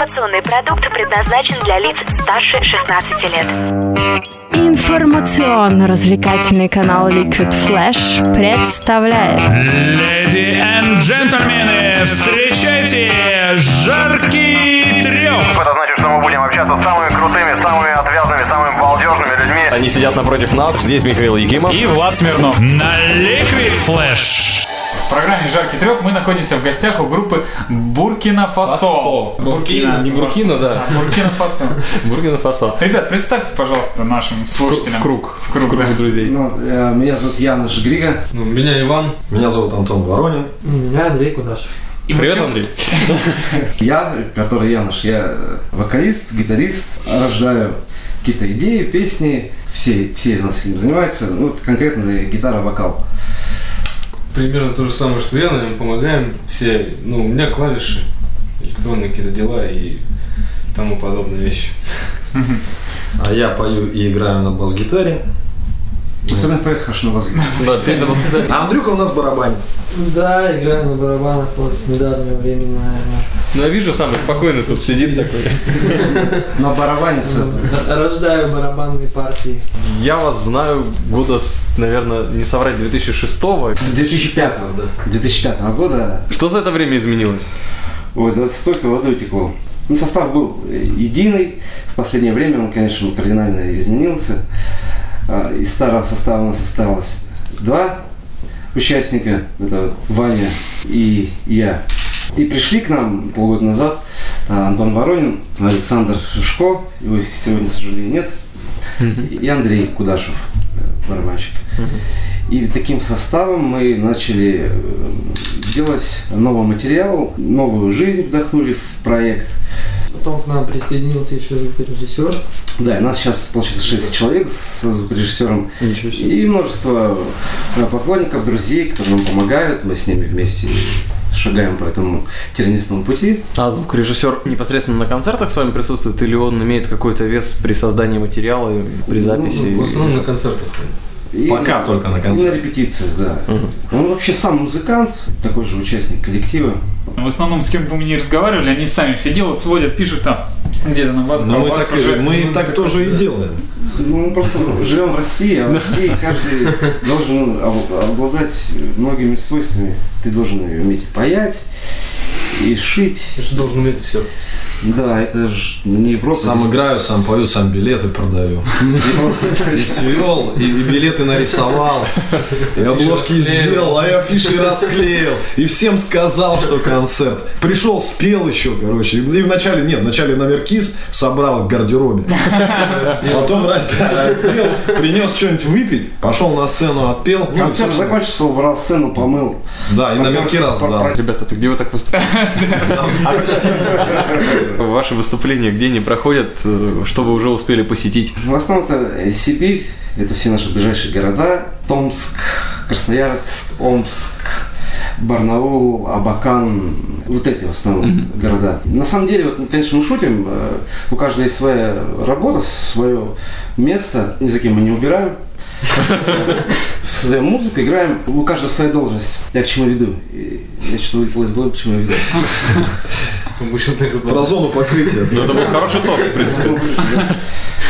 Информационный продукт предназначен для лиц старше 16 лет. Информационно-развлекательный канал Liquid Flash представляет Леди и джентльмены, встречайте жаркий треп! Это значит, что мы будем общаться с самыми крутыми, самыми отвязными, самыми балдежными людьми. Они сидят напротив нас. Здесь Михаил Якимов. И Влад Смирнов на Liquid Flash. В программе «Жаркий треп» мы находимся в гостях у группы Буркина Фасо. Буркина, не Буркина, да. Буркина Фасо. Буркина Фасо. Ребят, представьте, пожалуйста, нашим слушателям. В круг. В круг, да. друзей. Ну, э, меня зовут Яныш Грига. Ну, меня Иван. Меня зовут Антон Воронин. Меня Андрей Кудашев. И Привет, чем- Андрей. Я, который Яныш, я э, вокалист, гитарист, рождаю какие-то идеи, песни. Все, все из нас этим занимаются. Ну, вот конкретно гитара, вокал. Примерно то же самое, что я, наверное, помогаем все. Ну, у меня клавиши, электронные какие-то дела и тому подобные вещи. А я пою и играю на бас-гитаре. Особенно поет хорошо на бас-гитаре. Да, ты. А Андрюха у нас барабанит. Да, играю на барабанах вот с недавнего времени, наверное. Ну, я вижу, самый спокойный тут сидит такой. На барабаннице. Рождаю барабанные партии. Я вас знаю года, наверное, не соврать, 2006 С 2005 да. 2005 года. Что за это время изменилось? Ой, да столько воды утекло. Ну, состав был единый. В последнее время он, конечно, кардинально изменился. А, Из старого состава у нас осталось два участника. Это Ваня и я. И пришли к нам полгода назад а, Антон Воронин, Александр Шишко, его сегодня, к сожалению, нет, и Андрей Кудашев, э, барабанщик. И таким составом мы начали э, делать новый материал, новую жизнь вдохнули в проект. Потом к нам присоединился еще звукорежиссер. Да, и нас сейчас, получается, 6 человек с звукорежиссером и множество э, поклонников, друзей, которые нам помогают. Мы с ними вместе шагаем по этому тернистому пути. А звукорежиссер непосредственно на концертах с вами присутствует или он имеет какой-то вес при создании материала, при записи? В основном на концертах. И Пока только на и концерте. на репетициях, да. Он вообще сам музыкант, такой же участник коллектива. В основном, с кем бы мы ни разговаривали, они сами все делают, сводят, пишут там, где-то на бас, Но а мы так, уже- мы так тоже и делаем. Ну, мы просто живем в России, а в России каждый должен об- обладать многими свойствами. Ты должен уметь паять и шить. Ты же должен уметь все. Да, это же не Европа. Сам играю, сам пою, сам билеты продаю. И свел, и, билеты нарисовал, и обложки сделал, а я афиши расклеил. И всем сказал, что концерт. Пришел, спел еще, короче. И и вначале, нет, вначале номер кис собрал в гардеробе. Потом раз- раздел, принес что-нибудь выпить, пошел на сцену, отпел. Ну, Концерт закончился, убрал сцену, помыл. Да, и номерки Потом раздал. Ребята, ты где вы так выступаете? Ваши выступления где они проходят, э, что вы уже успели посетить? В основном это э, Сибирь, это все наши ближайшие города. Томск, Красноярск, Омск, Барнаул, Абакан, вот эти в основном города. На самом деле, вот, конечно, мы шутим, э, у каждого есть своя работа, свое место, ни за кем мы не убираем. Создаем музыку, играем, у каждого своя должность. Я к чему веду? Я что-то вылетело из головы, к чему я веду. Про зону покрытия. Ну, это был хороший тост, в принципе.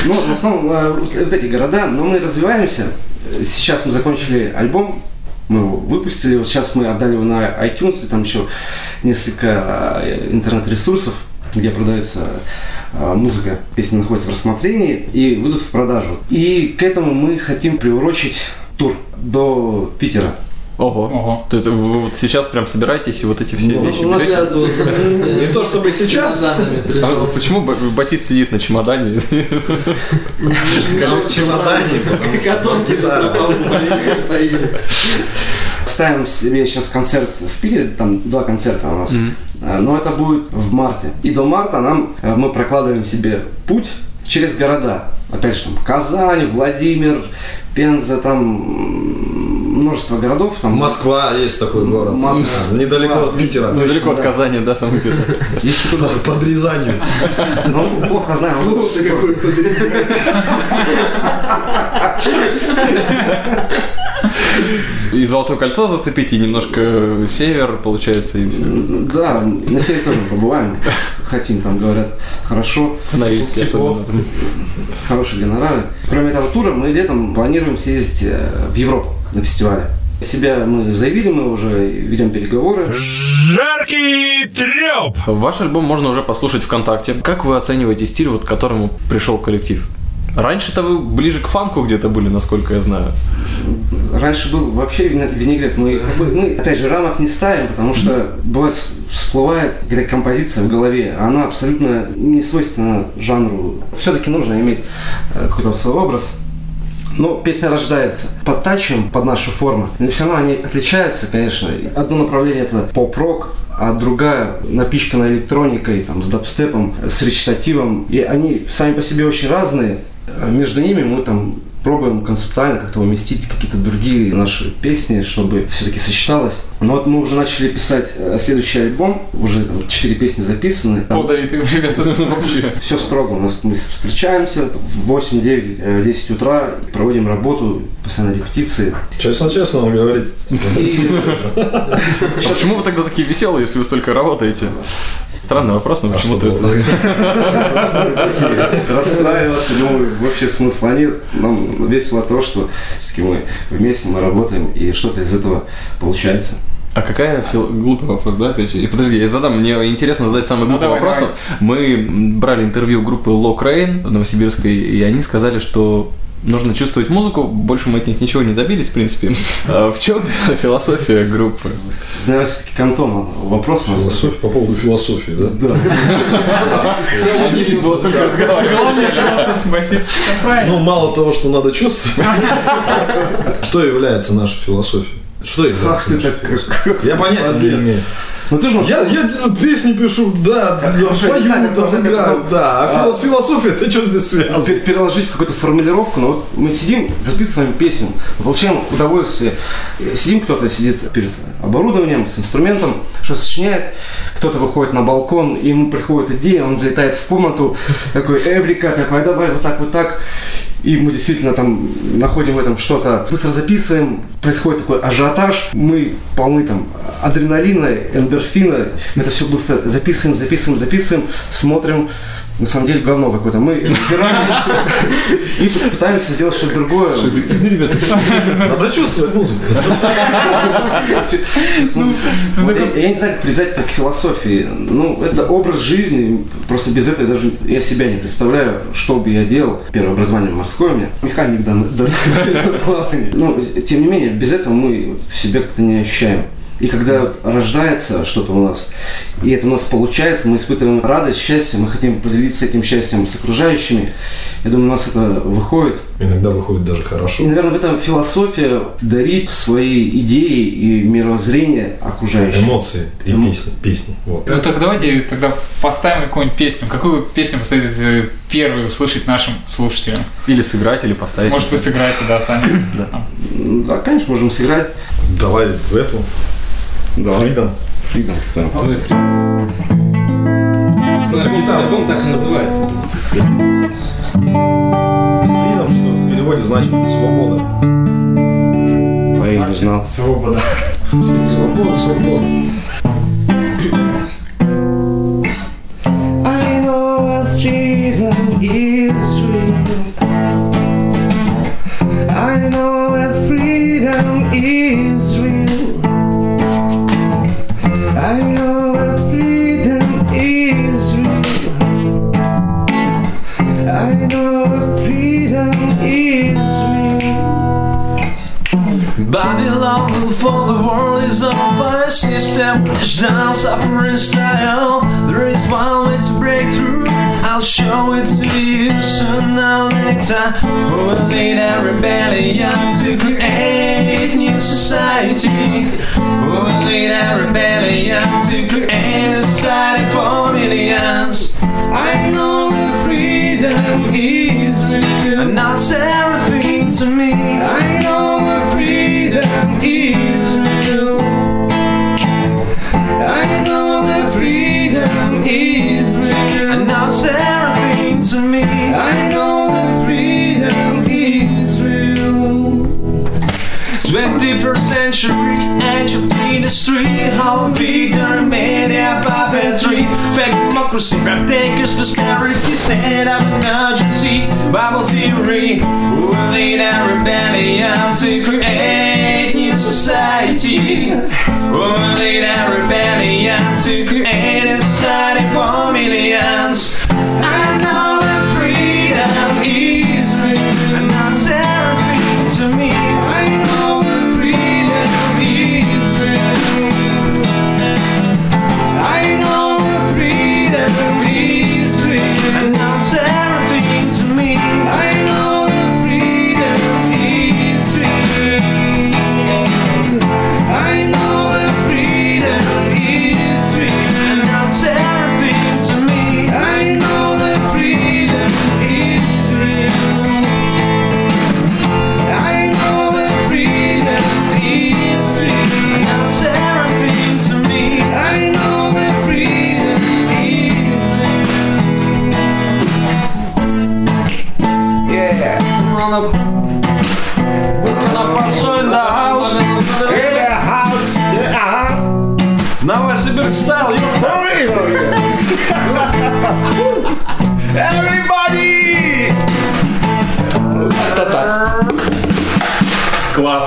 Ну, в основном э, вот эти города, но мы развиваемся. Сейчас мы закончили альбом, мы его выпустили, вот сейчас мы отдали его на iTunes, и там еще несколько э, интернет-ресурсов, где продается э, музыка, песни находятся в рассмотрении и выйдут в продажу. И к этому мы хотим приурочить тур до Питера. Ого. Ого. То это вы вот сейчас прям собираетесь и вот эти все Ну, вещи У нас берете? сейчас вот... Не то чтобы сейчас, А почему ба- басист сидит на чемодане? скажу в чемодане, что бас-гитара. Ставим себе сейчас концерт в Питере, там два концерта у нас, Э, но это будет в марте. И до марта нам э, мы прокладываем себе путь через города. Опять же, там Казань, Владимир, Пенза, там множество городов. Там Москва есть такой город. Москва. Недалеко от Питера. Недалеко от. Казани, да, там где-то. Есть такой город. Под Рязанью. Ну, плохо знаю. ты какой И Золотое кольцо зацепить, и немножко север, получается, и. Да, на севере тоже побываем. хотим, там говорят хорошо. Норильске особенно. там. Хорошие гонорары. Кроме этого тура, мы летом планируем съездить э, в Европу на фестивале. Себя мы заявили, мы уже ведем переговоры. Жаркий треп! Ваш альбом можно уже послушать ВКонтакте. Как вы оцениваете стиль, вот к которому пришел коллектив? Раньше-то вы ближе к фанку где-то были, насколько я знаю. Раньше был вообще вине- винегрет. Мы, как бы, мы, опять же, рамок не ставим, потому что бывает всплывает какая-то композиция в голове, а она абсолютно не свойственна жанру. Все-таки нужно иметь э, какой-то свой образ. Но песня рождается. Подтачиваем под нашу форму. Но все равно они отличаются, конечно. Одно направление это поп-рок, а другая напичкана электроникой, там, с дабстепом, с речитативом. И они сами по себе очень разные. Между ними мы там пробуем концептуально как-то уместить какие-то другие наши песни, чтобы все-таки сочеталось. Но вот мы уже начали писать э, следующий альбом, уже там, четыре песни записаны. Там Плодовитые ребята вообще. все строго. У нас мы встречаемся в 8, 9, э, 10 утра, проводим работу, постоянно репетиции. Честно-честно вам говорить. Почему вы тогда такие веселые, если вы столько работаете? Странный вопрос, но почему-то это... Расстраиваться, ну, вообще смысла нет. Нам весело то, что все-таки мы вместе, мы работаем, и что-то из этого получается. А какая фил... глупый вопрос, да, опять? Подожди, я задам. Мне интересно задать самый глупый давай, вопрос. Мы брали интервью группы Low Rain новосибирской, и они сказали, что нужно чувствовать музыку. Больше мы от них ничего не добились, в принципе. А в чем философия группы? Наверное, все-таки к Антону вопрос. Философия, по поводу философии, да? Целый было разговаривать. Басист, всё правильно. Ну, мало того, что надо чувствовать. Что является нашей философией? Что является нашей философией? Я понятия не имею. Ну ты же Я, я песни пишу, да, пою, там, играю, да. А А. филос- философия, ты что здесь связано? пер- переложить в какую-то формулировку, но вот мы сидим, записываем песню, получаем удовольствие. Сидим, кто-то сидит перед оборудованием, с инструментом, что сочиняет, кто-то выходит на балкон, ему приходит идея, он залетает в комнату, такой, Эврика, такой, «А давай вот так, вот так. И мы действительно там находим в этом что-то, быстро записываем, происходит такой ажиотаж, мы полны там адреналина, эндорфина, это все быстро записываем, записываем, записываем, смотрим, на самом деле говно какое-то. Мы и пытаемся сделать что-то другое. Надо чувствовать музыку. Вот я, я не знаю, как привязать это к философии. Ну, это образ жизни. Просто без этого я даже я себя не представляю, что бы я делал. Первое образование морское у меня. Механик да. Ну, тем не менее, без этого мы себя как-то не ощущаем. И когда рождается что-то у нас, и это у нас получается, мы испытываем радость, счастье, мы хотим поделиться этим счастьем с окружающими. Я думаю, у нас это выходит. Иногда выходит даже И, хорошо. наверное, в этом философия дарить свои идеи и мировоззрение окружающим. Эмоции и Эмо- песни. Песни. Вот. Ну так давайте тогда поставим какую-нибудь песню. Какую песню вы посоветуете первую услышать нашим слушателям? Или сыграть, или поставить. Может, вы сыграете, да, сами? Да, конечно, можем сыграть. Давай в эту. Фридом. Ой, фри- Ну, Альбом так и называется. Фридом, что в переводе значит свобода. А я не знал. Свобода. Свобода, свобода. I know what freedom is real. I know what freedom is real. Babylon for the world is a system which down suffering style. There is one way to break through. I'll show it to you sooner or later. Who will lead a rebellion to create new society? Who will lead a rebellion to create a society for millions? I know that freedom is real. And that's everything to me. I know I know that freedom is real. And that's everything 21st 21st century angel industry Hall of Victor media puppetry. Fake democracy, rap takers, prosperity Stand up emergency, Bible theory Will lead our rebellion to create new society. Will lead our rebellion to create a society for millions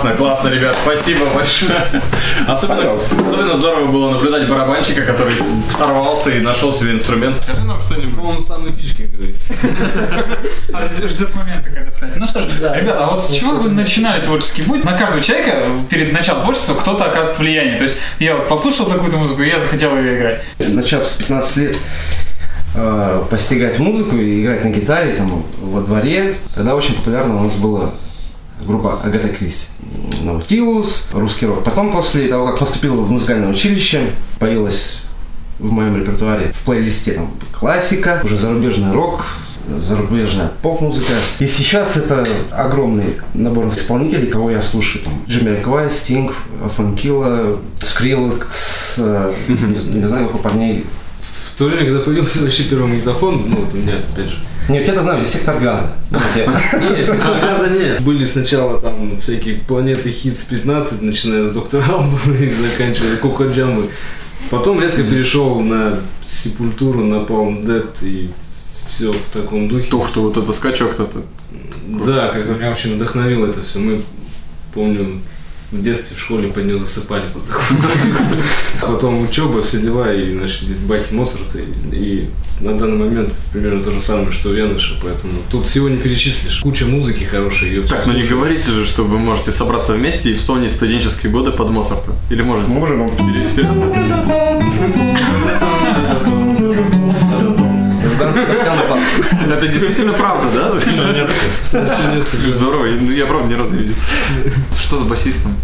Классно, классно, ребят, спасибо большое. Особенно, особенно здорово было наблюдать барабанщика, который сорвался и нашел себе инструмент. Скажи нам что-нибудь. По-моему, самые фишки, как говорится. А, Ждет момента, когда скажет. Ну что ж, ребята, а вот с чего вы начинали творческий путь? На каждого человека перед началом творчества кто-то оказывает влияние. То есть я вот послушал такую-то музыку, и я захотел ее играть. Начав с 15 лет э, постигать музыку и играть на гитаре там, во дворе, тогда очень популярна у нас была группа Агата Кристи. Наутилус, русский рок. Потом, после того, как поступил в музыкальное училище, появилась в моем репертуаре в плейлисте там классика, уже зарубежный рок, зарубежная поп-музыка. И сейчас это огромный набор исполнителей, кого я слушаю. Там, Джимми Реквай, Стинг, Фанкила, Скриллекс, э, не, не знаю, какой парней. В то время, когда появился вообще первый магнитофон, ну, вот у меня, опять же, Не, у тебя знаю, сектор газа. Не, сектор газа нет. Были сначала там всякие планеты Хитс 15, начиная с Доктора Албана и заканчивая Коко Джамбы. Потом резко перешел на Сепультуру, на Palm Dead и все в таком духе. Тух, то вот это скачок-то. Да, как-то меня очень вдохновило это все. Мы, помню, в детстве в школе под нее засыпали под такую музыку. Потом учеба, все дела, и начались Бахи, Моцарт, и, и на данный момент примерно то же самое, что у Яныша, поэтому тут всего не перечислишь. Куча музыки хорошей, ее Так, ну не говорите же, что вы можете собраться вместе и вспомнить студенческие годы под Моцарта. Или можете? Можем. Серьезно? Это действительно правда, да? Здорово, ну я правда ни разу не видел. Что с басистом?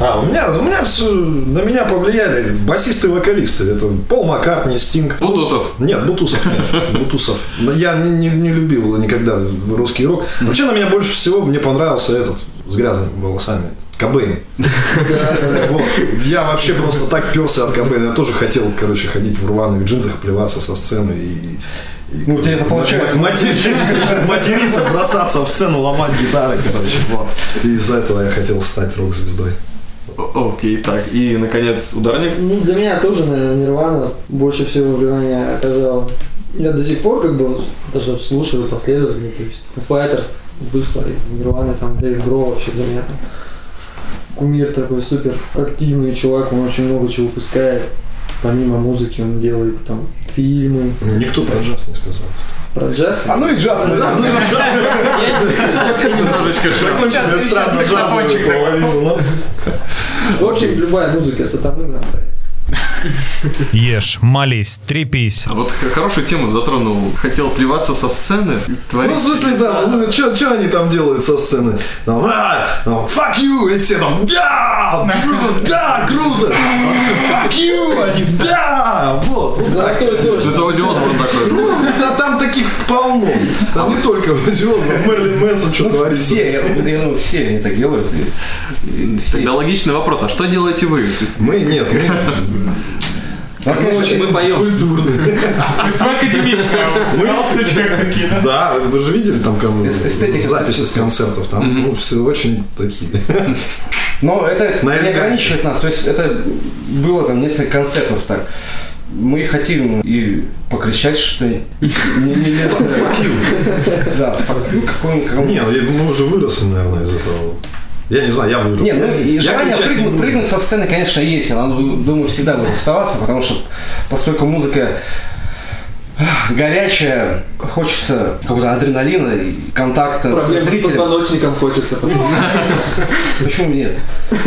А, у меня, у меня все, на меня повлияли басисты и вокалисты. Это Пол Маккартни, Стинг. Бутусов? Нет, Бутусов нет. Бутусов. Я не, не, не любил никогда русский рок. Вообще на меня больше всего мне понравился этот с грязными волосами. Кобейн. Вот. Я вообще просто так перся от Кобейна. Я тоже хотел, короче, ходить в рваных джинсах, плеваться со сцены и Ну, у тебя это получается. Матери- Материться, бросаться в сцену, ломать гитары, короче, вот. И из-за этого я хотел стать рок-звездой. Окей, так, и, наконец, ударник. Ну, для меня тоже, наверное, Нирвана больше всего внимания оказала. Я до сих пор как бы даже слушаю последовательно, то есть Foo Fighters вышла из Нирваны, там Дэвид Гроу вообще для меня там кумир такой супер активный чувак, он очень много чего выпускает. Помимо музыки он делает там фильмы. Никто про джаз не сказал. Про джаз. А ну и джаз. Да, ну и Немножечко Закончили странно джазовую половину, В общем, любая музыка сатаны нам нравится. Ешь, молись, трепись. А вот хорошую тему затронул. Хотел плеваться со сцены. Ну, в смысле, там, ну, что они там делают со сцены? Там, а, там, fuck you, и все там, да, тру- да, круто, fuck you, они, да, вот. Это Оззи Осборн такой. Ну, да, там таких полно. Там не только Оззи Осборн, Мерлин Мэнсон что творит. со Все, я думаю, все они так делают. и- и все. Тогда логичный вопрос, а что делаете вы? Есть Мы нет, мы Мы поем. культурные. Весьма академично. В галстучках такие, да? Да, вы же видели там записи с концертов, там ну, все очень такие. Но это не ограничивает нас. То есть это было там несколько концертов так. Мы хотим и покричать, что не, не лестно. Да, fuck you какой-нибудь. какой-нибудь. Не, я- мы уже выросли, наверное, из этого. Я не знаю, я вырос. Не, ну и Я желание прыгнуть, прыгнуть со сцены, конечно, есть. Она, думаю, всегда будет оставаться, потому что поскольку музыка горячая, хочется какого-то адреналина и контакта Проблема с с зрителем. позвоночником хочется. Почему нет?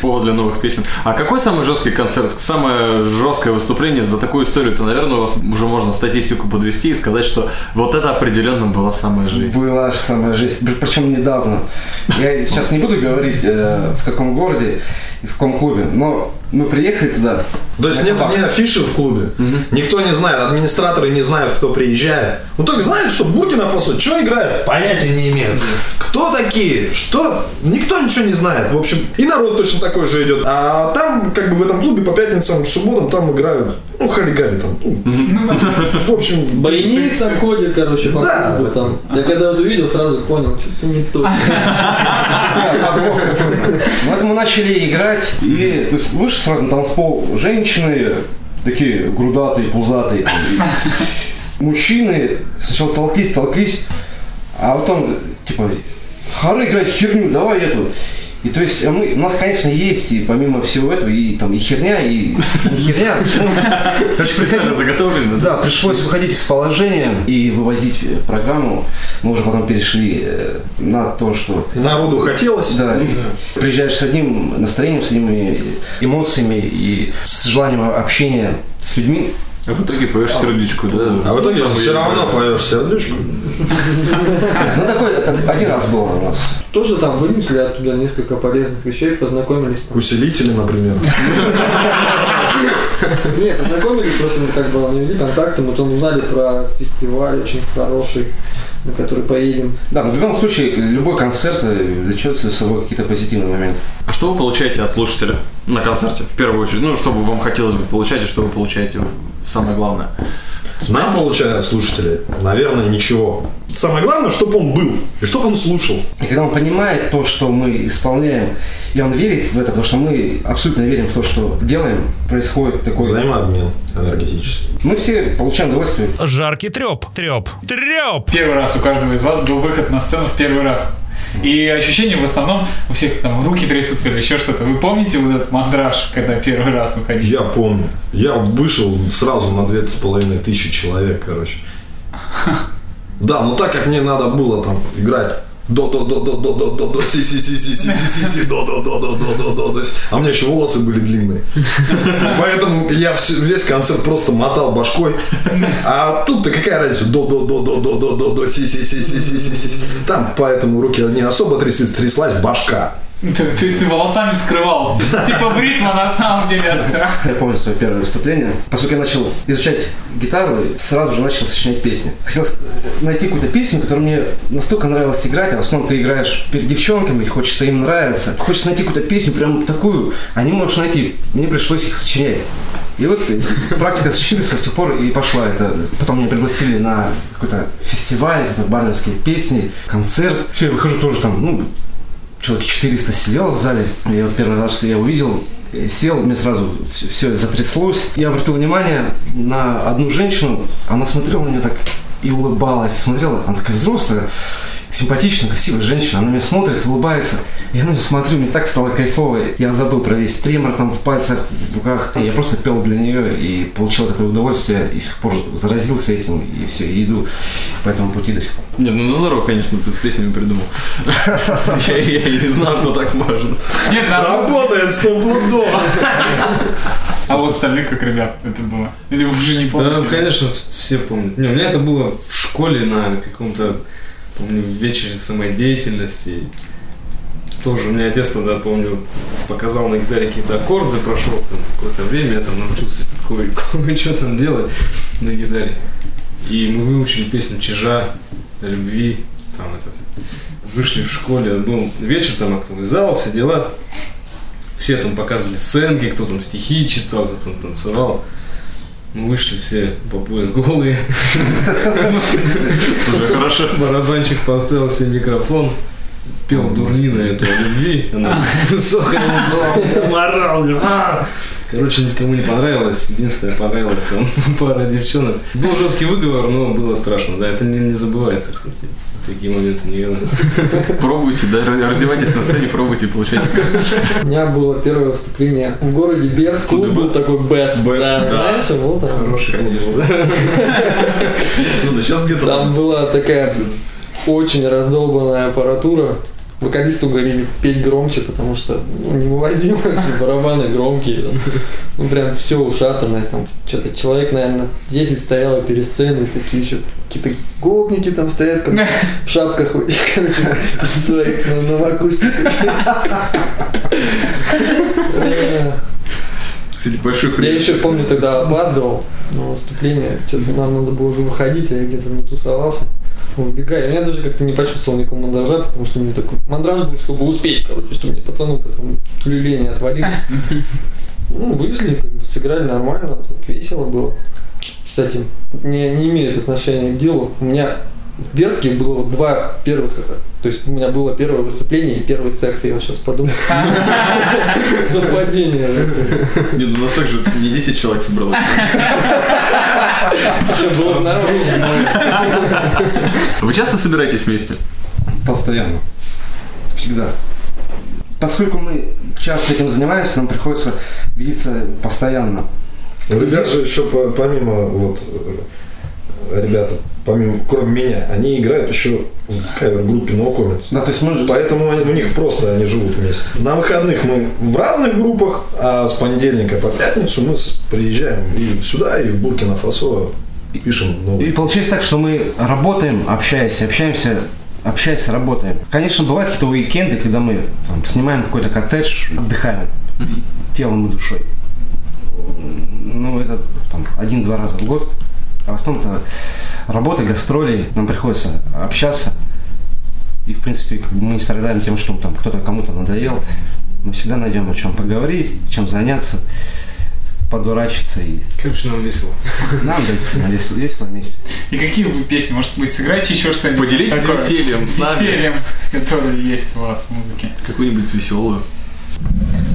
Повод для новых песен. А какой самый жесткий концерт, самое жесткое выступление за такую историю, то, наверное, у вас уже можно статистику подвести и сказать, что вот это определенно была самая жизнь. Была же самая жизнь, Пр- причем недавно. Я сейчас не буду говорить, э, в каком городе и в каком клубе, но мы приехали туда. То есть нет ни афиши в клубе, никто не знает, администраторы не знают, кто приезжает. Ну только знают, что Буркина Фасо, что играет, понятия не имеют. Кто такие, что, никто ничего не знает. В общем, и народ точно такой же идет. А там, как бы в этом клубе по пятницам, субботам там играют, ну, халигали там. ну, В общем, там ходит, короче, по Да. клубу там. Я когда вот увидел, сразу понял, что-то не то. Мы начали играть, и то вышли сразу на танцпол женщины, такие грудатые, пузатые. Мужчины сначала толклись, толклись, а потом, типа, хары играть херню, давай эту. И то есть а мы, у нас, конечно, есть и помимо всего этого и там и херня, и не херня. Короче, приходилось- заготовлено, да, пришлось выходить из положения и вывозить э, программу. Мы уже потом перешли э, на то, что народу хотелось. да, приезжаешь с одним настроением, с одними эмоциями и с желанием общения с людьми. А в итоге поешь сердечку, да? А в итоге все равно поешь сердечку. Ну, такой один раз было у нас. Тоже там вынесли оттуда несколько полезных вещей, познакомились там. Усилители, например. Нет, познакомились, просто мы как бы навели контакты, мы потом узнали про фестиваль очень хороший, на который поедем. Да, но в любом случае, любой концерт э, влечет за собой какие-то позитивные моменты. А что вы получаете от слушателя на концерте, в первую очередь? Ну, что бы вам хотелось бы получать, и что вы получаете самое главное? Нам получают от слушателей, наверное, ничего. Самое главное, чтобы он был и чтобы он слушал. И когда он понимает то, что мы исполняем, и он верит в это, потому что мы абсолютно верим в то, что делаем, происходит такой... Взаимообмен энергетический. Мы все получаем удовольствие. Жаркий треп. Треп. Треп. Первый раз у каждого из вас был выход на сцену в первый раз. И ощущение в основном у всех там руки трясутся или еще что-то. Вы помните вот этот мандраж, когда первый раз выходили? Я помню. Я вышел сразу на две с половиной тысячи человек, короче. Да, но так как мне надо было там играть до до до до до до до до си си си си си си си си до до до до до до до до а у меня еще волосы были длинные поэтому я весь концерт просто мотал башкой а тут-то какая разница до до до до до до до до си си си си си си си там поэтому руки не особо тряслись тряслась башка То, есть ты волосами скрывал. Типа бритва на самом деле от страха. Я помню свое первое выступление. Поскольку я начал изучать гитару, сразу же начал сочинять песни. Хотел найти какую-то песню, которую мне настолько нравилось играть, а в основном ты играешь перед девчонками, хочется им нравиться. Хочется найти какую-то песню, прям такую, а не можешь найти. Мне пришлось их сочинять. И вот практика сочинится с тех пор и пошла это. Потом меня пригласили на какой-то фестиваль, какой-то песни, концерт. Все, я выхожу тоже там, ну, человек 400 сидело в зале. И вот первый раз, что я увидел, э, сел, мне сразу все, затряслось. Я обратил внимание на одну женщину, она смотрела на меня так и улыбалась, смотрела, она такая взрослая, симпатичная, красивая женщина, она меня смотрит, улыбается. Я на нее смотрю, мне так стало кайфово. Я забыл про весь тремор там в пальцах, в руках. И я просто пел для нее и получил этого удовольствие, и с тех пор заразился этим, и все, и иду по этому пути до сих пор. Нет, ну здорово, конечно, ты с песнями придумал. Я я и не знал, что так можно. Нет, а, работает стопудово а вот остальных как ребят это было? Или вы уже не Да, помните? конечно, все помнят. Не, у меня это было в школе на каком-то, помню, вечере самодеятельности. Тоже у меня отец тогда, помню, показал на гитаре какие-то аккорды, прошел там какое-то время, я там научился кое- кое-что там делать на гитаре. И мы выучили песню «Чижа», любви, там это, вышли в школе, был вечер, там актовый зал, все дела. Все там показывали сценки, кто там стихи читал, кто там танцевал. Мы вышли все по пояс голые. Уже хорошо. Барабанщик поставил себе микрофон. пел дурнина эту о любви, она высокая была, морал! Короче, никому не понравилось. Единственное, понравилось нам пара девчонок. Был жесткий выговор, но было страшно. Да, это не, не забывается, кстати. Такие моменты не Пробуйте, да, раздевайтесь на сцене, пробуйте, получайте. У меня было первое выступление в городе Берск. Клуб был такой. Best, да, да. Знаешь, был там. Хороший клуб был? Ну да, сейчас где-то Там была такая очень раздолбанная аппаратура. Вокалисту говорили петь громче, потому что ну, невывозимо, все барабаны громкие. Ну прям все ушатанное. Там что-то человек, наверное, 10 стояло перед сценой, такие еще какие-то гопники там стоят, как в шапках, короче, своих на макушке. Кстати, большой Я хрен. еще помню, тогда опаздывал на выступление. Что-то нам надо было уже выходить, а я где-то не тусовался. Убегаю. Я даже как-то не почувствовал никакого мандража, потому что мне такой мандраж был, чтобы успеть, короче, чтобы мне пацану потом люлей не отвалили. Ну, вышли, как бы сыграли нормально, так весело было. Кстати, не, не имеет отношения к делу. У меня в Берске было вот два первых, то есть у меня было первое выступление и первый секс, я вот сейчас подумал. Совпадение. Не, ну у нас также не 10 человек собралось. Что, было нормально? Вы часто собираетесь вместе? Постоянно. Всегда. Поскольку мы часто этим занимаемся, нам приходится видеться постоянно. Ребят же еще по- помимо вот ребята, помимо, кроме меня, они играют еще в кавер-группе No Comments. Да, то есть мы Поэтому они- у них просто они живут вместе. На выходных мы в разных группах, а с понедельника по пятницу мы приезжаем и сюда, и в Буркина-Фасо и пишем И новые. получается так, что мы работаем, общаясь, общаемся, общаясь, работаем. Конечно, бывают какие-то уикенды, когда мы там, снимаем какой-то коттедж, отдыхаем и телом и душой. Ну, это там один-два раза в год. А в основном это работа, гастроли, нам приходится общаться. И, в принципе, как бы мы не страдаем тем, что там кто-то кому-то надоел. Мы всегда найдем о чем поговорить, чем заняться, подурачиться и Короче, нам весело. нам действительно весело, весело вместе. И какие вы песни? Может быть, сыграете еще что-нибудь? Поделитесь такое? весельем с нами. Весельем, которое есть у вас в музыке. Какую-нибудь веселую.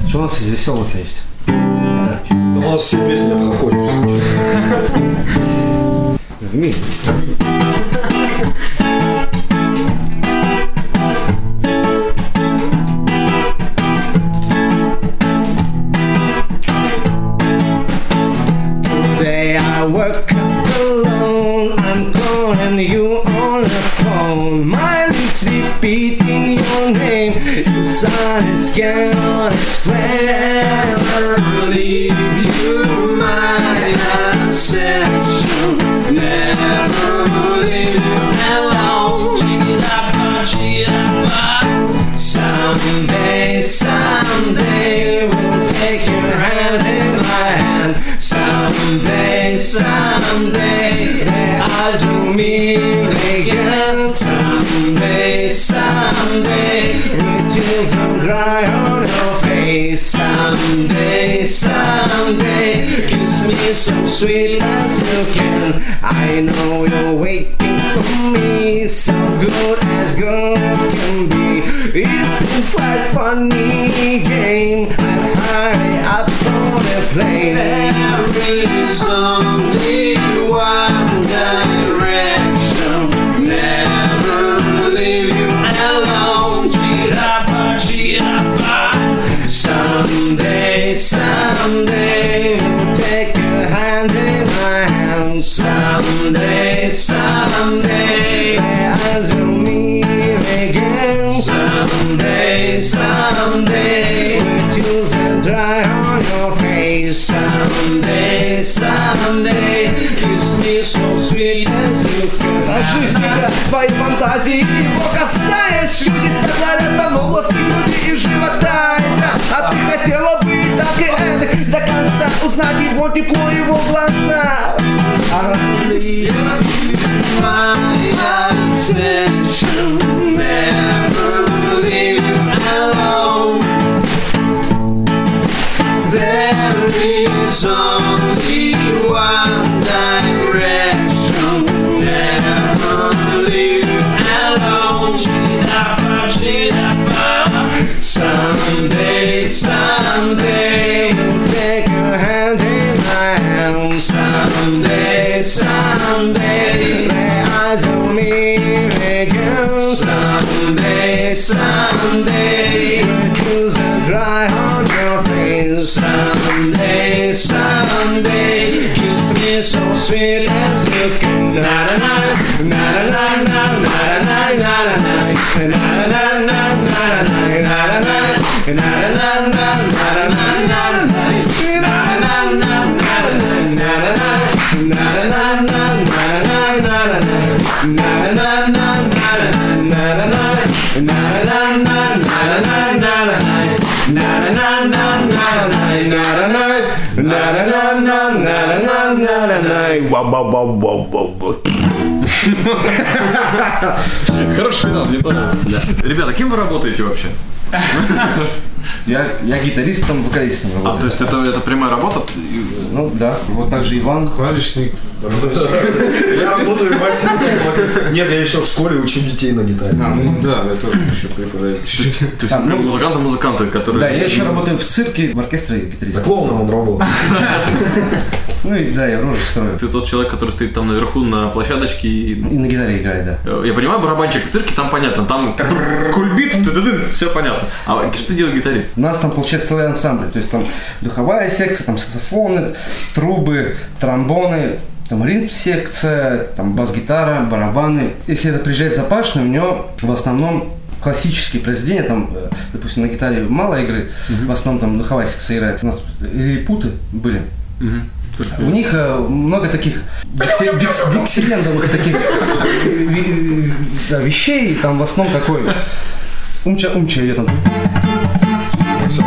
Что у нас из веселых есть? Да у нас все песни обхохочешь. В sweet as you can. I know you're waiting for me, so good as good can be. It seems like funny game. I'd hurry up on a plane. There is only Someday, someday, kiss me so sweet as you can. А жизнь твои фантазии его касаясь Чудеса творятся в области груди и живота Это, А ты хотела бы и так и эдак До конца узнать его тепло, его глаза А Leave my obsession Never leave. You alone zombie, zombie wild. sin Ай, ба ба ба ба ба ба Хороший финал, мне понравился. Ребята, кем вы работаете вообще? Я, я гитаристом, вокалистом работаю. А, то есть это, это прямая работа? Ну да. Вот также Иван. Клавишник. Я работаю басистом. вокалистом. Нет, я еще в школе учу детей на гитаре. А, ну да, я тоже еще преподаю чуть-чуть. То есть прям музыканты-музыканты, которые... Да, я еще работаю в цирке, в оркестре гитаристом. Да клоуном он работал. Ну и да, я рожи строю. Ты тот человек, который стоит там наверху на площадочке и... И на гитаре играет, да. Я понимаю, барабанчик в цирке, там понятно, там кульбит, все понятно. А что делает гитарист? У нас там получается целый ансамбль, то есть там духовая секция, там саксофоны, трубы, тромбоны, там ритм-секция, там бас-гитара, барабаны. Если это приезжает запашный, у него в основном классические произведения, там, э, допустим, на гитаре мало игры, в основном там духовая секция играет. У нас лилипуты были. У них э, много таких дикси- дикс- диксилендовых таких э, вещей, там в основном такой умча-умча идет там. Все.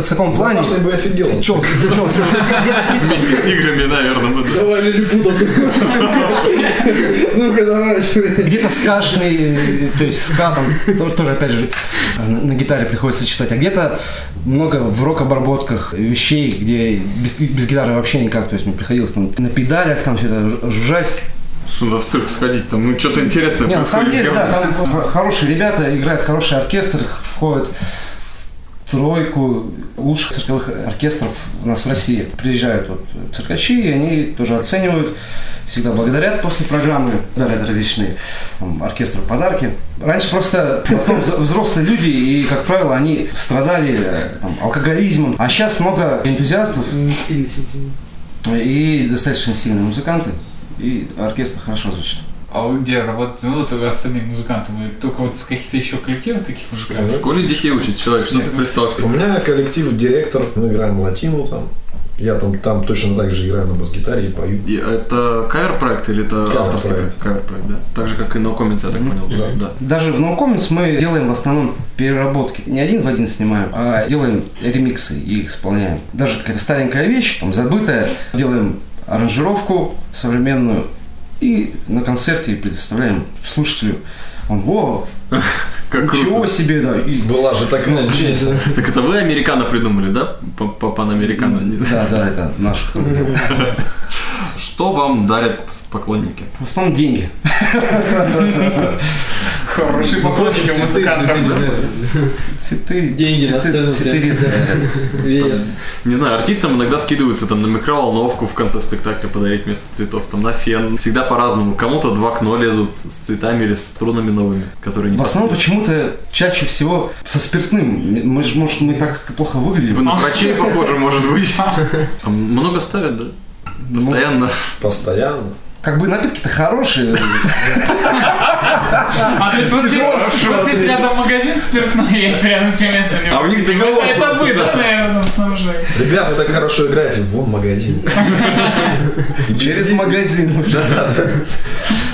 В, таком плане. Запашный бы офигел. Чё, чё, С тиграми, наверное. Давай лилипутов. Ну-ка, давай. где-то скаженный, э, то есть ска там то- тоже опять же на, гитаре приходится читать, а где-то много в рок-обработках вещей, где без, без гитары вообще никак, то есть мне приходилось там на педалях там все это жу- жужжать. Сюда в цирк сходить, там ну что-то интересное Не, на самом деле, да, там хорошие ребята, играют хороший оркестр, входят в тройку лучших цирковых оркестров у нас в России. Приезжают вот циркачи, и они тоже оценивают, всегда благодарят после программы, дарят различные там, оркестру подарки. Раньше просто в основном взро- взрослые люди, и, как правило, они страдали э, там, алкоголизмом, а сейчас много энтузиастов. И достаточно сильные музыканты, и оркестр хорошо звучит. А вы где работаете? Ну, вот остальные музыканты, вы только вот в каких-то еще коллективах таких В музыкантов? школе детей учит человек, что Нет, ты представь. У меня коллектив, директор, мы играем латину там. Я там, там точно так же играю на бас-гитаре и пою. И это кавер-проект или это Кавер-проект. авторский проект? Кавер-проект, да? Так же, как и No Comments, я так понял. да. да. Даже в No Comments мы делаем в основном переработки. Не один в один снимаем, а делаем ремиксы и их исполняем. Даже какая-то старенькая вещь, там, забытая, делаем аранжировку современную и на концерте предоставляем слушателю. Он, о, Как ничего круто. себе, да. И, Была же такая песня. Так это вы американо придумали, да? Панамерикано. да, да, это наш. Что вам дарят поклонники? В основном деньги. Хорошие вопросики у музыкантов. Цветы. Деньги на цветы- сцену цветы. Не знаю, артистам иногда скидываются там на микроволновку в конце спектакля подарить вместо цветов, там на фен. Всегда по-разному. Кому-то два окно лезут с цветами или с струнами новыми, которые не В основном почему-то чаще всего со спиртным. Мы же, может, мы так плохо выглядим. Вы на врачей похожи, может быть. А Много ставят, да? Постоянно. Постоянно. Как бы напитки-то хорошие. А то есть вот здесь, рядом магазин спиртной есть рядом с тем местом. А у них договор Это, вы, да, наверное, снабжаете? Ребята, вы так хорошо играете. Вон магазин. Через магазин. Да-да-да.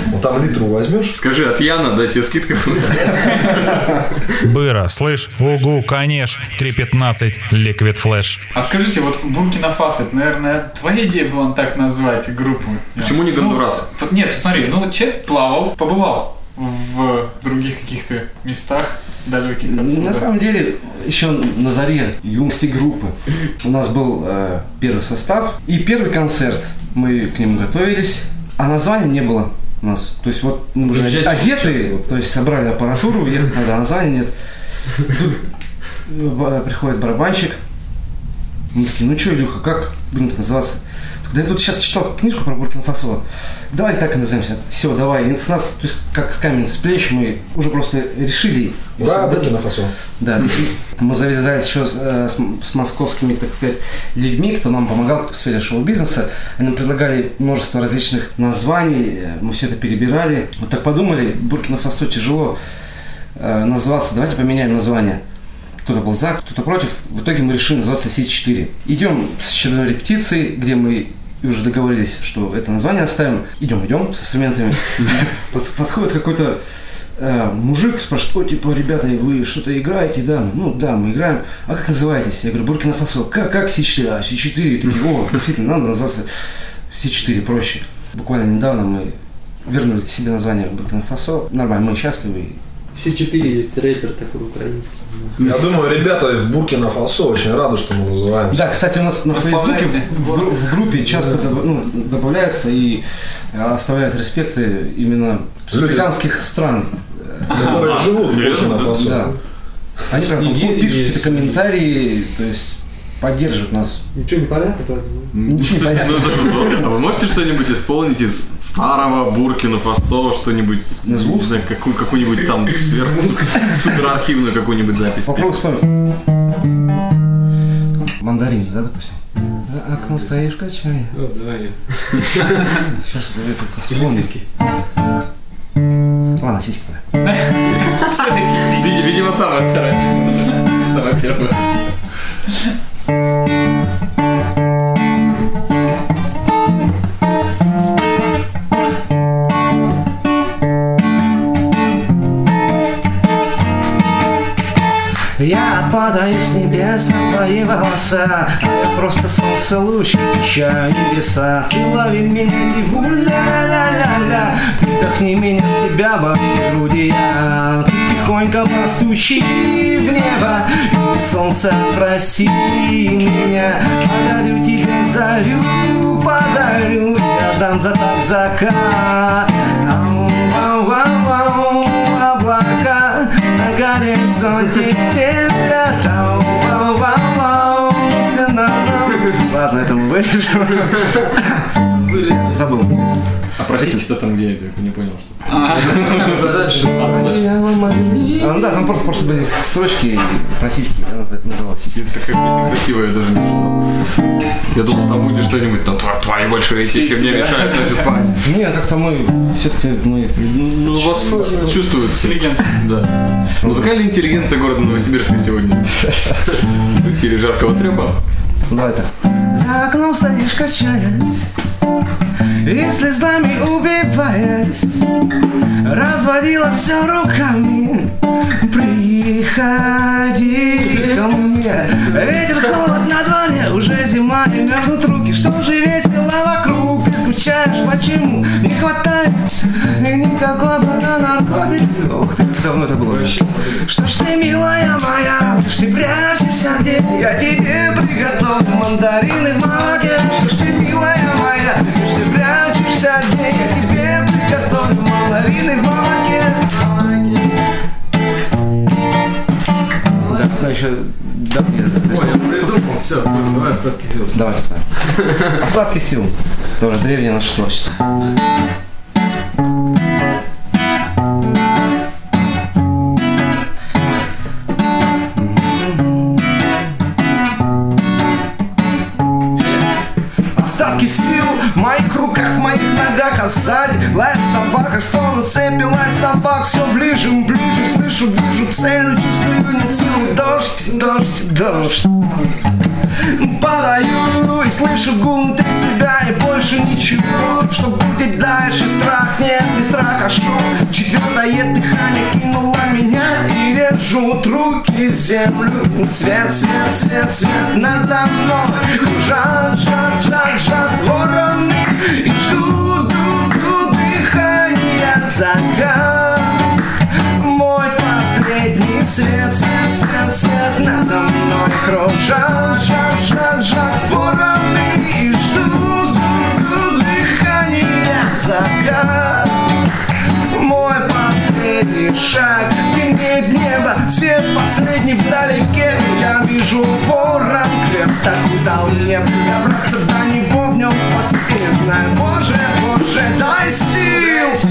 Вот там литру возьмешь. Скажи, от Яна дать тебе скидку. Быра, слышь, угу, конечно, 3.15, Liquid Flash. А скажите, вот Буркина Фасо, это, наверное, твоя идея была так назвать группу? Почему не Гондурас? Ну, вот нет, смотри, ну вот человек плавал, побывал в других каких-то местах далеких отсюда. На самом деле, еще на заре юности группы у нас был э, первый состав и первый концерт. Мы к нему готовились, а названия не было у нас. То есть вот мы уже Приезжайте одеты, то есть собрали аппаратуру, ехать надо, а названия нет. Тут э, приходит барабанщик, мы такие, ну что, Илюха, как будем называться? Да я тут сейчас читал книжку про Буркина-Фасо. Давай так и назовемся. Все, давай. И с нас, то есть, как с камень с плеч, мы уже просто решили. Ура, Буркина-Фасо. Да. Мы завязались еще с, э, с с московскими, так сказать, людьми, кто нам помогал в сфере шоу-бизнеса. Они нам предлагали множество различных названий. Мы все это перебирали. Вот так подумали, Буркина-Фасо тяжело э, называться. Давайте поменяем название. Кто-то был за, кто-то против. В итоге мы решили называться Си-4. Идем с очередной репетиции, где мы уже договорились, что это название оставим. Идем, идем с инструментами. Под- Подходит какой-то э, мужик, спрашивает, о, типа, ребята, вы что-то играете, да? Ну, да, мы играем. А как называетесь? Я говорю, Буркина Фасо. Как, как Си-4? А, Си-4. И такие, о, действительно, надо назваться Си-4 проще. Буквально недавно мы вернули себе название Буркина Фасо. Нормально, мы счастливы. Си-4 есть рэпер такой украинский. Я думаю, ребята из Буркина-Фасо очень рады, что мы называемся. Да, кстати, у нас на Фейсбуке в, в в группе часто ну, добавляются и э, оставляют респекты именно африканских стран. Которые живут в? Буркина-Фасо. Да. Они прям Нигерии пишут какие-то комментарии, то есть поддерживают нас. Ничего не понятно, правда? Ничего не понятно. Ну, это же. А вы можете что-нибудь исполнить из старого Буркина Фасо, что-нибудь, не знаю, какую, какую-нибудь там сверх, суперархивную какую-нибудь запись? Попробуй вспомнить. Мандарин, да, допустим? За окном стоишь, качай. Ну, давай. Сейчас вот это вспомню. Ладно, сиськи. Ви- Видимо, самая старая. Самая первая. Я падаю с небес на твои волоса. А Я просто солнце луч, освещаю небеса. Ты лови меня и ля-ля-ля-ля Ты вдохни меня в себя во все груди. Я Ты тихонько постучи в небо И солнце проси меня. Подарю тебе зарю, подарю Я дам за так закат горизонте на-на-на. Ладно, это мы вырежем. Забыл. А простите, там где это? Я не понял, что. Дальше. А, ну да, там просто, просто были строчки российские, да, назад- называлось. Это такая песня красивая, я даже не ожидал. Я думал, там будет что-нибудь, «Тва- твои большие сиськи мне мешают ночью спать. Не, как-то мы все-таки мы Ну, вас чувствуется. Да. Музыкальная интеллигенция города Новосибирска сегодня. В эфире жаркого трепа. Давай так. За окном стоишь, качаясь И слезами убиваясь Разводила все руками Приходи ко мне. Ветер, холод на дворе Уже зима и мерзнут руки. Что же весело вокруг? Ты скучаешь, почему? Не хватает Никакой банана Ох ты, как давно это было. что ж ты, милая моя, что ж ты прячешься где? Я тебе приготовлю мандарины в молоке. Что ж ты, милая моя, что ж ты прячешься где? Я тебе приготовлю мандарины в молоке. Да, ну еще... Да, нет, Понял, все, давай остатки сил. Давай, давай. Остатки сил. Тоже древнее наше творчество. Остатки сил в моих руках, моих ногах, а сзади лай собака, стон цепи, лай собак, все ближе, ближе, слышу, вижу цель, чувствую, нет силы, дождь, дождь, дождь. Падаю и слышу гул внутри себя и больше ничего. Что будет дальше, страх, нет, не страх, а что? Четвертое дыхание кинуло меня и держу руки землю. Свет, свет, свет, свет надо мной. Кружат, жат, жат, жат вороны И ждут, ждут, ждут дыхания. Закат свет, свет, свет, свет Надо мной кружат, жат, жат, жат вороны И ждут, ждут дыхания закат. Мой последний шаг Темнеет небо, свет последний вдалеке. Я вижу ворон, крест так удал мне. Добраться до него под знаю, Боже, Боже, дай сил.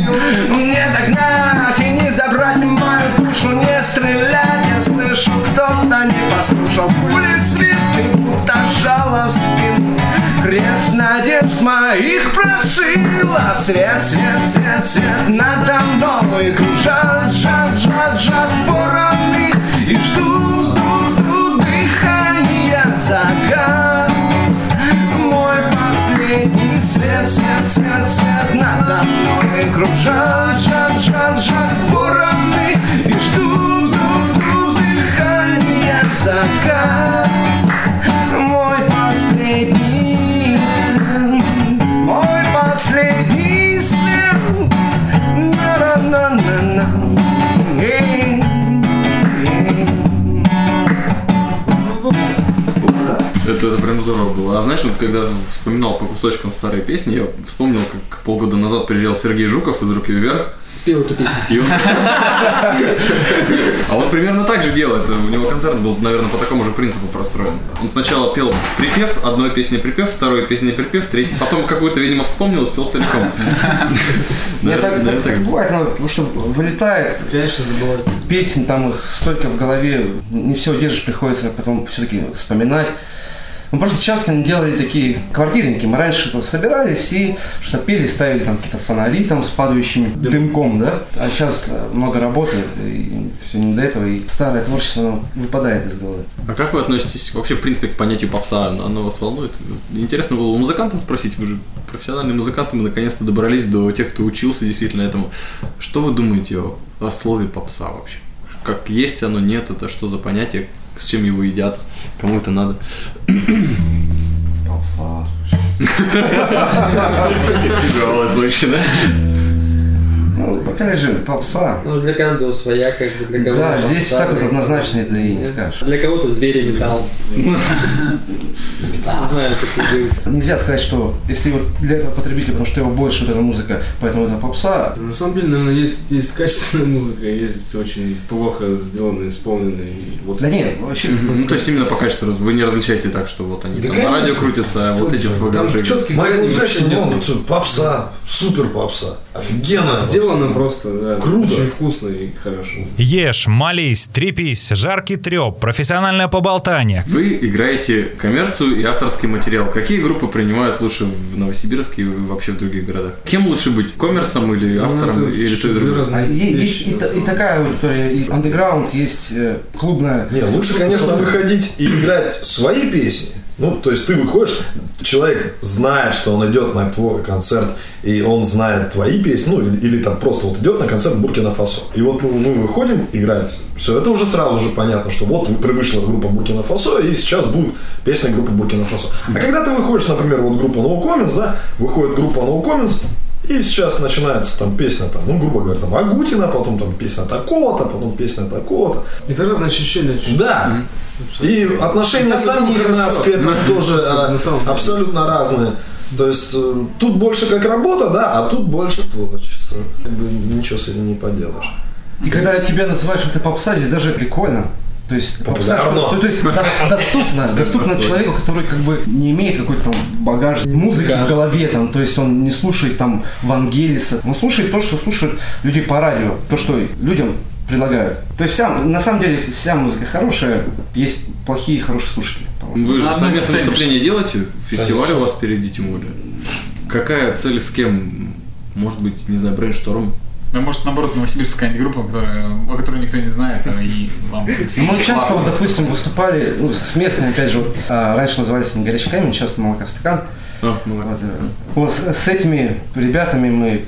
Мне догнать и не забрать мою душу Не стрелять, я слышу, кто-то не послушал. Пули свист и будто жало в спину. Крест надежд моих прошила Свет, свет, свет, свет надо мной Кружат, жат, жат, жат вороны. И ждут, ждут, ждут дыхания закат свет, свет, свет, свет надо мной. Кружат, жат, жат, жат вороны. И ждут, ждут, ждут дыхания закат Это, это прям здорово было. А знаешь, вот когда вспоминал по кусочкам старые песни, я вспомнил, как полгода назад приезжал Сергей Жуков из «Руки вверх». Пел эту песню. И он- А он примерно так же делает. У него концерт был, наверное, по такому же принципу простроен. Он сначала пел припев, одной песни припев, второй песни припев, третий, потом какую-то, видимо, вспомнил и спел целиком. Нет, так, Наверное, так- так бывает, ну, потому что вылетает. Конечно, забывать. Песен там их столько в голове, не все держишь, приходится потом все-таки вспоминать. Мы просто часто делали такие квартирники. Мы раньше тут собирались и что-то пели, ставили там какие-то фонари там с падающим дымком, да? А сейчас много работает, и все не до этого, и старое творчество оно выпадает из головы. А как вы относитесь вообще, в принципе, к понятию попса? Оно оно вас волнует? Интересно было у музыкантов спросить, вы же профессиональные музыканты, мы наконец-то добрались до тех, кто учился действительно этому. Что вы думаете о, о слове попса вообще? Как есть оно, нет, это что за понятие, с чем его едят, кому это надо? Попса. Тяжелый случай, да? Ну, опять же, попса. Ну, для каждого своя, как бы, для кого-то. Да, здесь попса, так вот однозначно это и не скажешь. Для кого-то звери металл. Не знаю, как Нельзя сказать, что если вот для этого потребителя, потому что его больше вот эта музыка, поэтому это попса, На самом деле, наверное, есть, есть качественная музыка, есть очень плохо сделанная, исполненная. Вот Да нет, вообще. Ну, то есть именно по качеству вы не различаете так, что вот они Да там на радио крутятся, а вот эти в Майкл Джексон, он попса, супер попса. Офигенно. Сделано просто, да. Круто. Очень вкусно и хорошо. Ешь, молись, трепись, жаркий треп, профессиональное поболтание. Вы играете коммерцию и авторский материал. Какие группы принимают лучше в Новосибирске и вообще в других городах? Кем лучше быть? Коммерсом или автором? Ну, это или то и чуть-чуть другое? разные А есть и, самом и такая аудитория, и андеграунд, есть э, клубная. Не, лучше, конечно, выходить и играть свои песни. Ну, то есть ты выходишь, человек знает, что он идет на твой концерт, и он знает твои песни, ну, или, или там просто вот идет на концерт Буркина-Фасо. И вот мы, мы выходим играть, все, это уже сразу же понятно, что вот вышла группа Буркина-Фасо, и сейчас будет песня группы Буркина-Фасо. А когда ты выходишь, например, вот группа No Comments, да, выходит группа No Comments, и сейчас начинается там песня, там, ну, грубо говоря, там Агутина, потом там песня такого-то, потом песня такого-то. Это разные ощущения. Да. И отношения так самих нас к этому Да. тоже а, абсолютно разные. То есть э, тут больше как работа, да, а тут больше творчество. Как бы ничего с этим не поделаешь. И когда тебя называют, что ты попса, здесь даже прикольно. То есть, попса, Популярно. то, то есть дос- доступно, доступно человеку, который как бы не имеет какой-то там багаж музыки в голове, там, то есть он не слушает там Вангелиса, он слушает то, что слушают люди по радио, то, что людям предлагают. То есть вся, на самом деле вся музыка хорошая, есть плохие и хорошие слушатели. Вы же сцене. выступления делаете? Фестиваль Конечно. у вас впереди, тем более. Какая цель с кем? Может быть, не знаю, Brainstorm? Ну, может, наоборот, новосибирская группа, которая, о которой никто не знает, а и вам Ну, Мы часто, вот, допустим, выступали ну, с местными, опять же, вот, а, раньше назывались они горячий камень, сейчас молокостакан. А, ну. Вот, э, вот с этими ребятами мы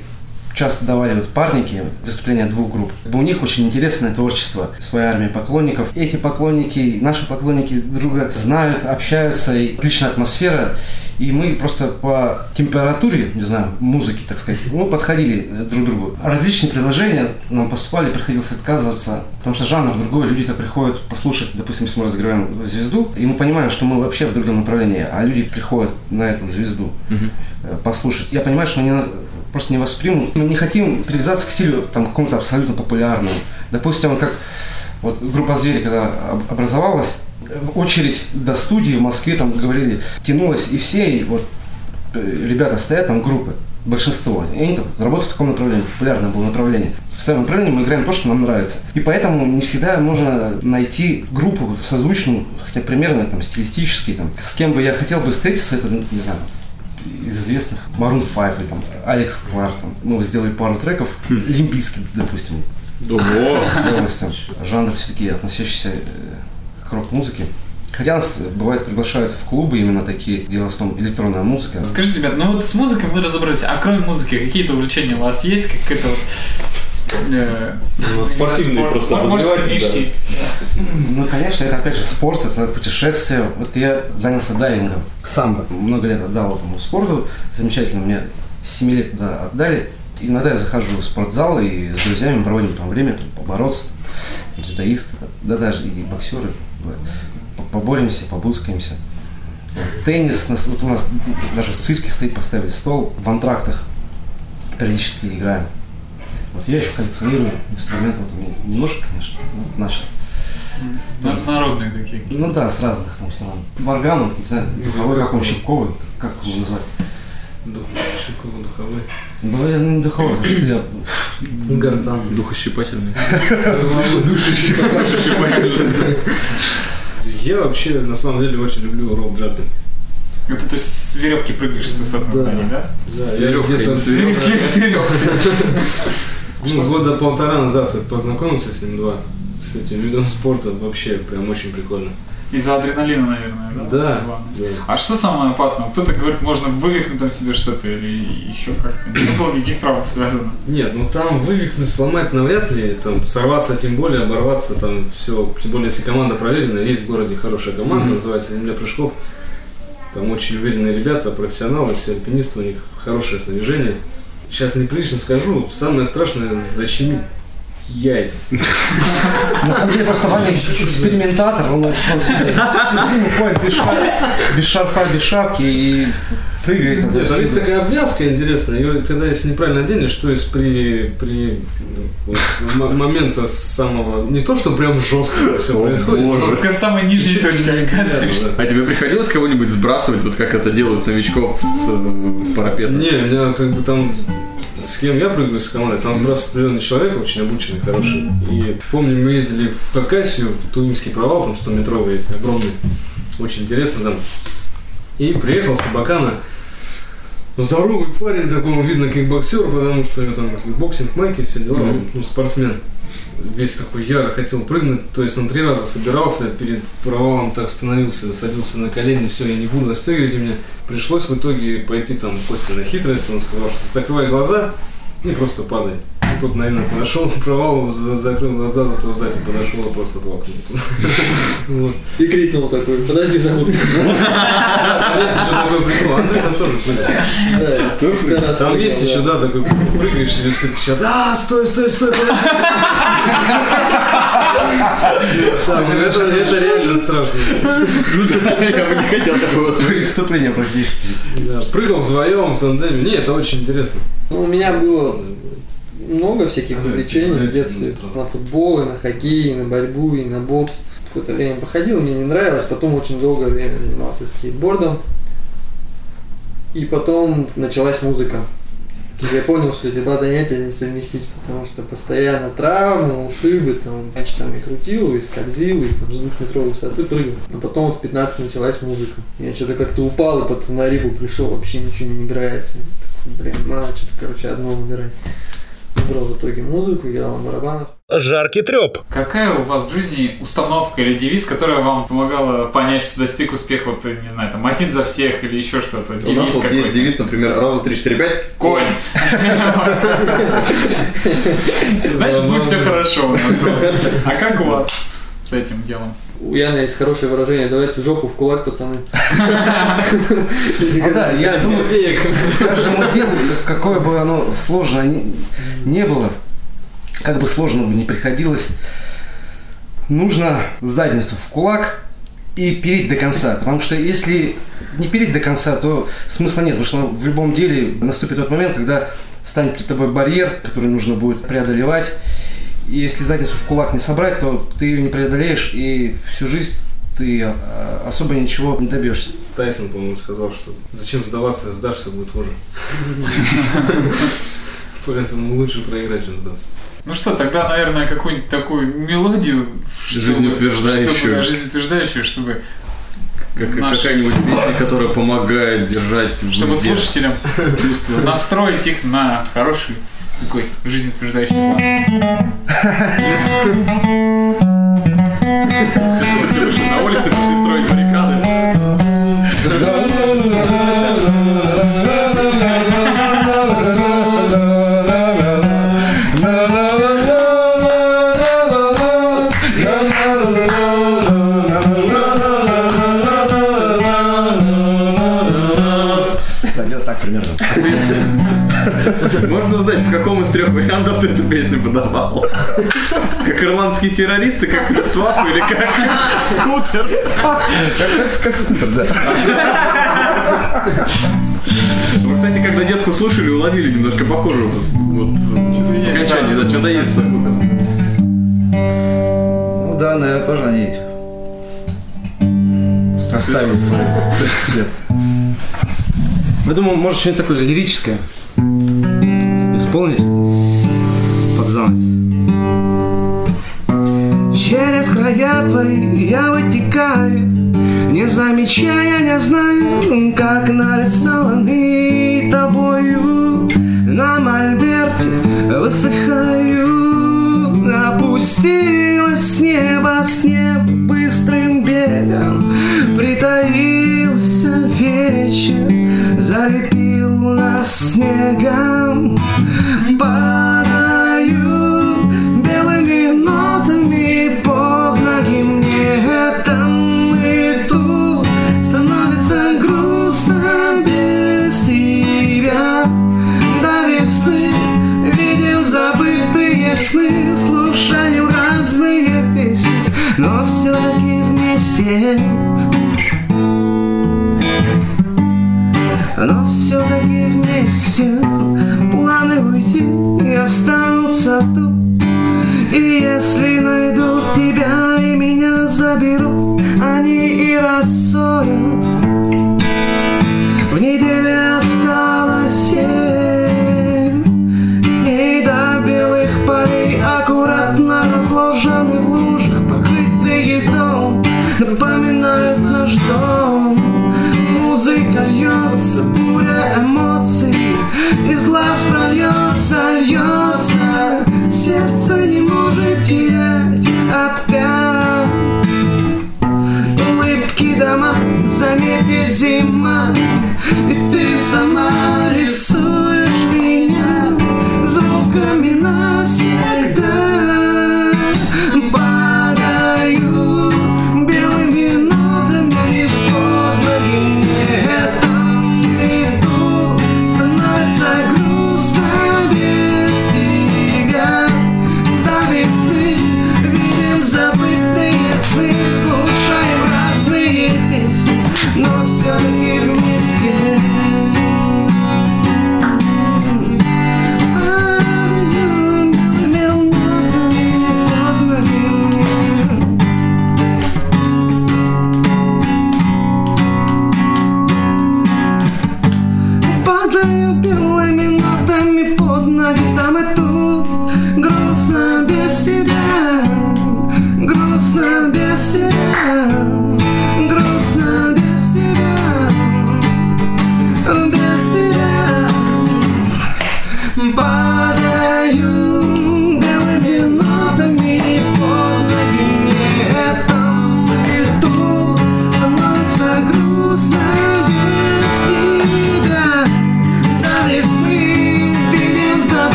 часто давали вот парники выступления двух групп. У них очень интересное творчество, своя армия поклонников. Эти поклонники, наши поклонники друг друга знают, общаются, и отличная атмосфера. И мы просто по температуре, не знаю, музыки, так сказать, мы подходили э, друг к другу. Различные предложения нам поступали, приходилось отказываться, потому что жанр другой, люди-то приходят послушать, допустим, если мы разыгрываем звезду, и мы понимаем, что мы вообще в другом направлении, а люди приходят на эту звезду э, послушать. Я понимаю, что они просто не воспримут. Мы не хотим привязаться к стилю там какому-то абсолютно популярному. Допустим, как вот группа «Звери», когда об- образовалась, э, очередь до студии в Москве, там говорили, тянулась, и все и вот э, ребята стоят, там группы, большинство, и они там работают в таком направлении, популярное было направление. В своем направлении мы играем то, что нам нравится. И поэтому не всегда можно найти группу созвучную, хотя примерно там стилистически, там, с кем бы я хотел бы встретиться, это, не знаю, из известных Maroon 5 или там Алекс Кларк, там, ну, сделали пару треков, Лимбийский, допустим. Жанр все-таки относящийся э, к рок-музыке. Хотя нас бывает приглашают в клубы именно такие, где в основном электронная музыка. Скажите, ребят, ну вот с музыкой мы разобрались, а кроме музыки какие-то увлечения у вас есть? Какая-то вот... э, Ну, спортивные спорт- просто книжки. Ну, конечно, это опять же спорт, это путешествие. Вот я занялся дайвингом. Сам много лет отдал этому спорту. Замечательно, меня с 7 лет туда отдали. Иногда я захожу в спортзал и с друзьями проводим там время, там, побороться, дзюдоисты, да даже и боксеры. Поборемся, побускаемся. Теннис, вот у нас даже в цирке стоит, поставили стол, в антрактах периодически играем. Вот я еще коллекционирую инструменты, вот у меня немножко, конечно, ну, наши. Народные такие. Ну да, с разных там сторон. Варган, вот, не знаю, духовой, как он, щипковый, как его назвать? Духовой, духовой. Ну, я ну, не духовой, потому что я... Гортан. Духощипательный. Я вообще, на самом деле, очень люблю роб джампинг. Это то есть с веревки прыгаешь с высоты да? Да, где-то- С веревкой, с веревкой. Ну, года полтора назад познакомился с ним, два. С этим видом спорта вообще прям очень прикольно. Из-за адреналина, наверное, да? Да, главное. да. А что самое опасное? Кто-то говорит, можно вывихнуть там себе что-то или еще как-то. Не было никаких травм связано. Нет, ну там вывихнуть, сломать навряд ли, там сорваться тем более, оборваться, там все, тем более если команда проверенная, есть в городе хорошая команда, Мгм. называется «Земля прыжков», там очень уверенные ребята, профессионалы, все альпинисты, у них хорошее снаряжение. Сейчас неприлично скажу, самое страшное защемить яйца. На самом деле просто Ваня экспериментатор, он ходит без шапки, без шарфа, без шапки и прыгает. Нет, там есть такая обвязка интересная, ее когда если неправильно оденешь, то есть при, при вот, момента самого, не то, что прям жестко все происходит, боже. но Как нижней точки оказываешься. А тебе приходилось кого-нибудь сбрасывать, вот как это делают новичков с э, парапета? Не, у меня как бы там с кем я прыгаю с командой, там сбрасывает определенный человек, очень обученный, хороший. И помню, мы ездили в Хакасию, Туимский провал, там 100-метровый, эти, огромный. Очень интересно там. И приехал с Кабакана здоровый парень, такой видно кикбоксер, потому что у него там боксинг, майки, все дела, он, ну, спортсмен. Весь такой яро хотел прыгнуть, то есть он три раза собирался, перед провалом так становился, садился на колени, все, я не буду, застегивайте меня. Пришлось в итоге пойти там Костя на хитрость, он сказал, что закрывай глаза и просто падай. И тот, наверное, подошел за- закрыл глаза, тот его сзади подошел и просто толкнул. Вот. И крикнул такой, подожди, забудь. Есть еще такой прикол, Андрей там тоже прыгает. Да, Там есть еще, да, такой прыгаешь, и все кричат, а, стой, стой, стой, подожди. Там, Это это реально страшно. Я бы не хотел такого Преступление практически. Да, Прыгал вдвоем в тандеме. Не, это очень интересно. Ну, у меня было много всяких увлечений в детстве. На футбол, и на хоккей, и на борьбу, и на бокс. Какое-то время походил, мне не нравилось. Потом очень долгое время занимался скейтбордом. И потом началась музыка. Я понял, что эти два занятия не совместить, потому что постоянно травмы, ушибы, там, раньше там и крутил, и скользил, и там, с двухметровой высоты прыгал. А потом вот в 15 началась музыка. Я что-то как-то упал, и потом на рифу пришел, вообще ничего не играется. Такой, блин, надо что-то, короче, одно выбирать. Выбрал в итоге музыку, играл на барабанах. Жаркий треп. Какая у вас в жизни установка или девиз, которая вам помогала понять, что достиг успеха, вот, не знаю, там, один за всех или еще что-то? У нас Девиз вот есть девиз, например, раз, два, три, четыре, пять. Конь. Значит, будет все хорошо у нас. А как у вас с этим делом? У Яны есть хорошее выражение, давайте жопу в кулак, пацаны. Ну да, я думаю, каждому делу, какое бы оно сложное не было, как бы сложно бы не приходилось, нужно задницу в кулак и переть до конца. Потому что если не переть до конца, то смысла нет. Потому что в любом деле наступит тот момент, когда станет перед тобой барьер, который нужно будет преодолевать. И если задницу в кулак не собрать, то ты ее не преодолеешь и всю жизнь ты э, особо ничего не добьешься. Тайсон, по-моему, сказал, что зачем сдаваться, сдашься будет хуже. Поэтому лучше проиграть, чем сдаться. Ну что, тогда, наверное, какую-нибудь такую мелодию, Жизнеутверждающую. чтобы- да, жизнеутверждающую, чтобы Как, Наш- какая-нибудь песня, которая помогает держать в чтобы слушателям чувства. настроить их на хороший такой жизнеутверждающий план. Все вышли на улице, пошли строить баррикады. Можно узнать, в каком вариантов ты эту песню подавал? Как ирландские террористы, как Люфтваффе или как скутер? Как, скутер, да. Вы, кстати, когда детку слушали, уловили немножко похоже у вас. Вот, в окончании, да, что-то есть со скутером. Ну да, наверное, тоже они оставили свой след. Я думаю, может что-нибудь такое лирическое исполнить занавес. Через края твои я вытекаю, не замечая, не знаю, как нарисованный тобою на мольберте высыхаю. Опустилась с неба с неба быстрым бегом, притаился вечер, залепил нас снегом.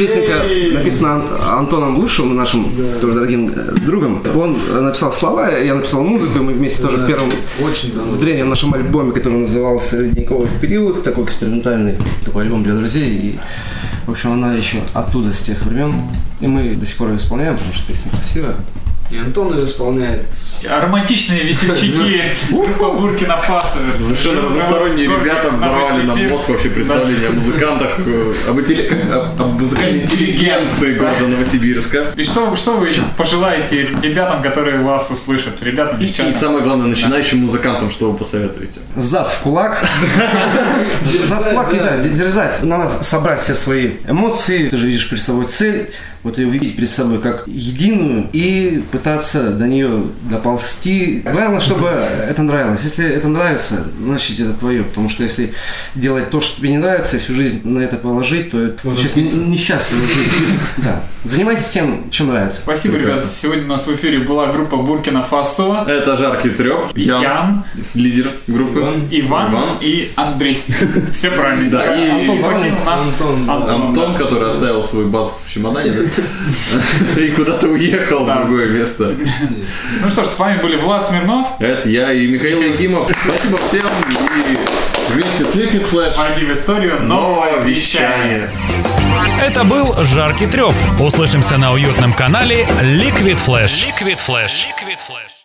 Непосредственно Ан- Антоном Лушевым, нашим тоже дорогим э, другом. Он э, написал слова, я написал музыку, и мы вместе тоже в первом, Очень давно. в древнем нашем альбоме, который назывался «Ледниковый период», такой экспериментальный, такой альбом для друзей. И, в общем, она еще оттуда, с тех времен. И мы до сих пор ее исполняем, потому что песня красивая. И Антон ее исполняет. Романтичные весельчаки, группа Буркина Фасо. Совершенно разносторонние ребята взорвали нам мозг вообще представление о музыкантах, э, об, музыкальной интеллигенции города Новосибирска. И что, что вы еще пожелаете ребятам, которые вас услышат? Ребятам, И девчатам? самое главное, начинающим музыкантам, что вы посоветуете? Зад в кулак. Зад в кулак, и да, де- дерзать. Надо собрать все свои эмоции. Ты же видишь перед собой цель, вот ее увидеть перед собой как единую и пытаться до нее доползти. Главное, чтобы это нравилось. Если это нравится, значит это твое. Потому что если делать то, что тебе не нравится, и всю жизнь на это положить, то это несчастливая жизнь. Да. Занимайтесь тем, чем нравится. Спасибо, ребята. Сегодня у нас в эфире была группа Буркина Фасо. Это Жаркий Треп, Ян, Ян, лидер группы. Иван, Иван. и Андрей. Все правильно. Да, и Антон покинул нас. Антон, Антон, Антон, да. который оставил свой бас в чемодане, да? И куда-то уехал в другое место. Ну что ж, с вами были Влад Смирнов. Это я и Михаил Якимов. Спасибо всем. И вместе с Liquid Flash Войди в историю новое вещание. Это был «Жаркий треп». Услышимся на уютном канале Liquid Flash. Liquid Flash. Liquid Flash.